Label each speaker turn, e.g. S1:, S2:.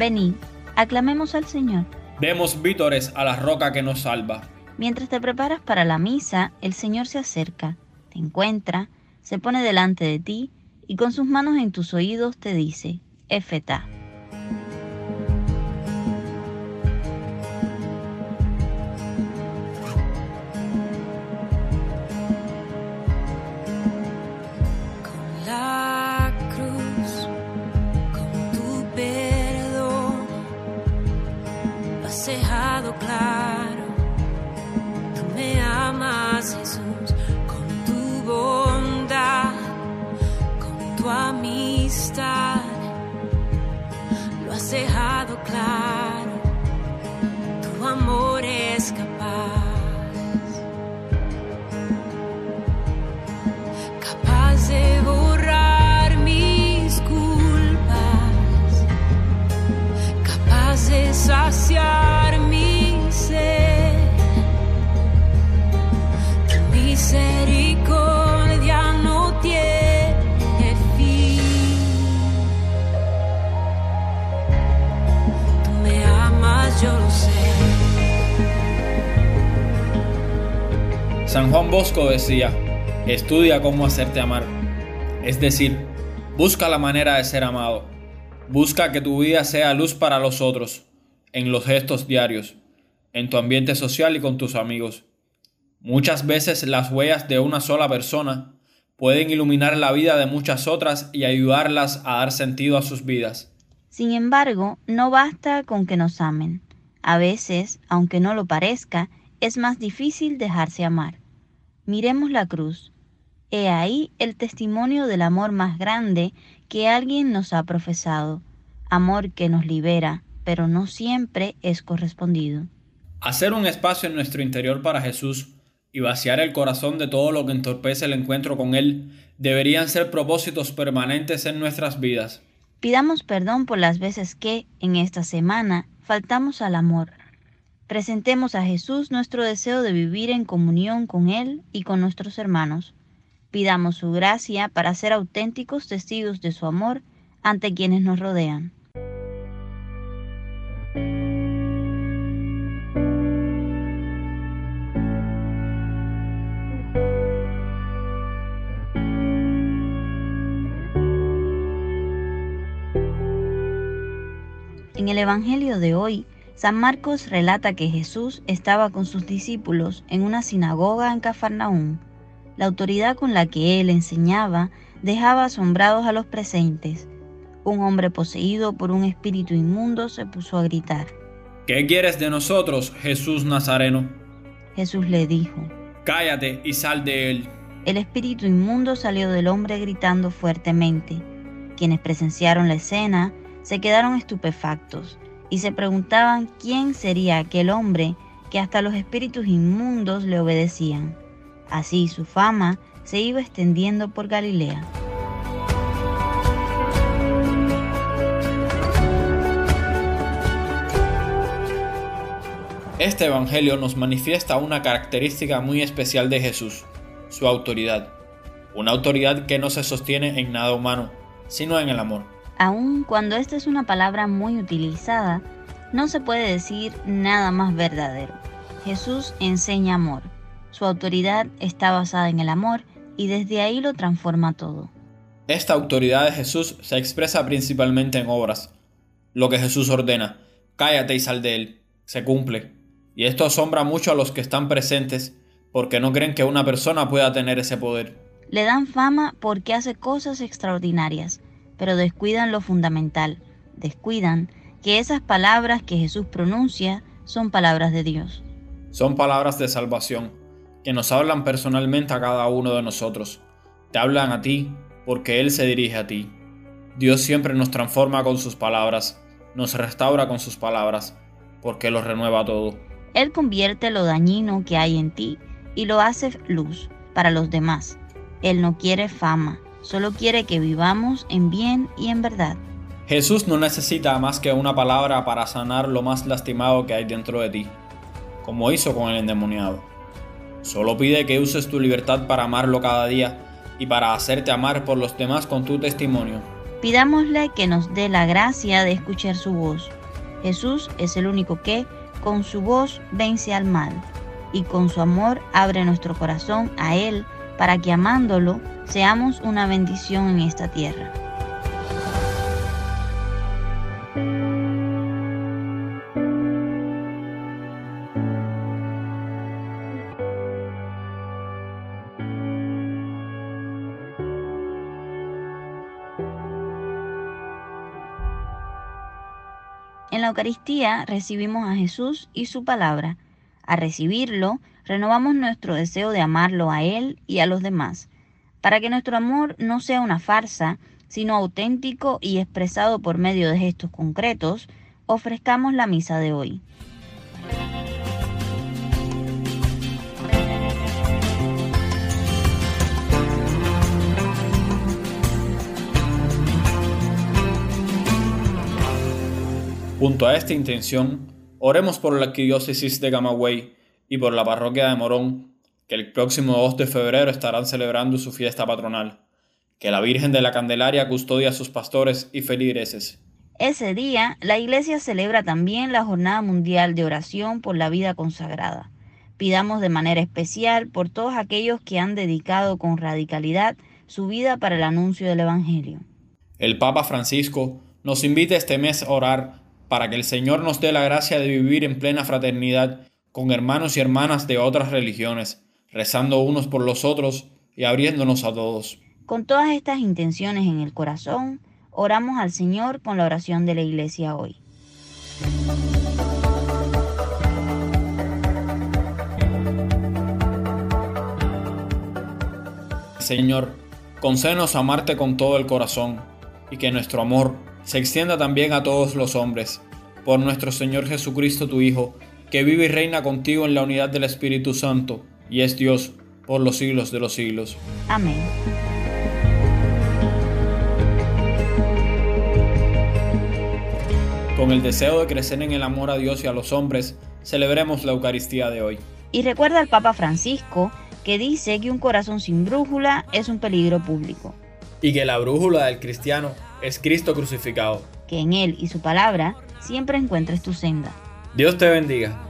S1: Venid, aclamemos al Señor.
S2: Demos vítores a la roca que nos salva.
S1: Mientras te preparas para la misa, el Señor se acerca, te encuentra, se pone delante de ti y con sus manos en tus oídos te dice, Efeta.
S3: Claro. Tú me amas, Jesús, con tu bondad, con tu amistad, lo has dejado claro.
S2: Juan Bosco decía, estudia cómo hacerte amar. Es decir, busca la manera de ser amado. Busca que tu vida sea luz para los otros, en los gestos diarios, en tu ambiente social y con tus amigos. Muchas veces las huellas de una sola persona pueden iluminar la vida de muchas otras y ayudarlas a dar sentido a sus vidas.
S1: Sin embargo, no basta con que nos amen. A veces, aunque no lo parezca, es más difícil dejarse amar. Miremos la cruz. He ahí el testimonio del amor más grande que alguien nos ha profesado, amor que nos libera, pero no siempre es correspondido.
S2: Hacer un espacio en nuestro interior para Jesús y vaciar el corazón de todo lo que entorpece el encuentro con Él deberían ser propósitos permanentes en nuestras vidas.
S1: Pidamos perdón por las veces que, en esta semana, faltamos al amor. Presentemos a Jesús nuestro deseo de vivir en comunión con Él y con nuestros hermanos. Pidamos su gracia para ser auténticos testigos de su amor ante quienes nos rodean. En el Evangelio de hoy, San Marcos relata que Jesús estaba con sus discípulos en una sinagoga en Cafarnaúm. La autoridad con la que él enseñaba dejaba asombrados a los presentes. Un hombre poseído por un espíritu inmundo se puso a gritar.
S2: ¿Qué quieres de nosotros, Jesús Nazareno?
S1: Jesús le dijo,
S2: Cállate y sal de él.
S1: El espíritu inmundo salió del hombre gritando fuertemente. Quienes presenciaron la escena se quedaron estupefactos y se preguntaban quién sería aquel hombre que hasta los espíritus inmundos le obedecían. Así su fama se iba extendiendo por Galilea.
S2: Este Evangelio nos manifiesta una característica muy especial de Jesús, su autoridad. Una autoridad que no se sostiene en nada humano, sino en el amor.
S1: Aun cuando esta es una palabra muy utilizada, no se puede decir nada más verdadero. Jesús enseña amor. Su autoridad está basada en el amor y desde ahí lo transforma todo.
S2: Esta autoridad de Jesús se expresa principalmente en obras. Lo que Jesús ordena, cállate y sal de él, se cumple. Y esto asombra mucho a los que están presentes porque no creen que una persona pueda tener ese poder.
S1: Le dan fama porque hace cosas extraordinarias, pero descuidan lo fundamental, descuidan que esas palabras que Jesús pronuncia son palabras de Dios.
S2: Son palabras de salvación, que nos hablan personalmente a cada uno de nosotros. Te hablan a ti porque Él se dirige a ti. Dios siempre nos transforma con sus palabras, nos restaura con sus palabras, porque lo renueva todo.
S1: Él convierte lo dañino que hay en ti y lo hace luz para los demás. Él no quiere fama, solo quiere que vivamos en bien y en verdad.
S2: Jesús no necesita más que una palabra para sanar lo más lastimado que hay dentro de ti, como hizo con el endemoniado. Solo pide que uses tu libertad para amarlo cada día y para hacerte amar por los demás con tu testimonio.
S1: Pidámosle que nos dé la gracia de escuchar su voz. Jesús es el único que, con su voz, vence al mal, y con su amor abre nuestro corazón a Él para que amándolo seamos una bendición en esta tierra. En la Eucaristía recibimos a Jesús y su palabra. A recibirlo, renovamos nuestro deseo de amarlo a Él y a los demás, para que nuestro amor no sea una farsa, sino auténtico y expresado por medio de gestos concretos, ofrezcamos la misa de hoy.
S2: Junto a esta intención, oremos por la arquidiócesis de Camagüey y por la parroquia de Morón, que el próximo 2 de febrero estarán celebrando su fiesta patronal. Que la Virgen de la Candelaria custodia a sus pastores y feligreses.
S1: Ese día, la Iglesia celebra también la Jornada Mundial de Oración por la Vida Consagrada. Pidamos de manera especial por todos aquellos que han dedicado con radicalidad su vida para el anuncio del Evangelio.
S2: El Papa Francisco nos invita este mes a orar para que el Señor nos dé la gracia de vivir en plena fraternidad con hermanos y hermanas de otras religiones, rezando unos por los otros y abriéndonos a todos.
S1: Con todas estas intenciones en el corazón, oramos al Señor con la oración de la Iglesia hoy.
S2: Señor, concédenos amarte con todo el corazón y que nuestro amor se extienda también a todos los hombres, por nuestro Señor Jesucristo tu Hijo, que vive y reina contigo en la unidad del Espíritu Santo, y es Dios por los siglos de los siglos.
S1: Amén.
S2: Con el deseo de crecer en el amor a Dios y a los hombres, celebremos la Eucaristía de hoy.
S1: Y recuerda al Papa Francisco que dice que un corazón sin brújula es un peligro público.
S2: Y que la brújula del cristiano es Cristo crucificado.
S1: Que en Él y su palabra siempre encuentres tu senda.
S2: Dios te bendiga.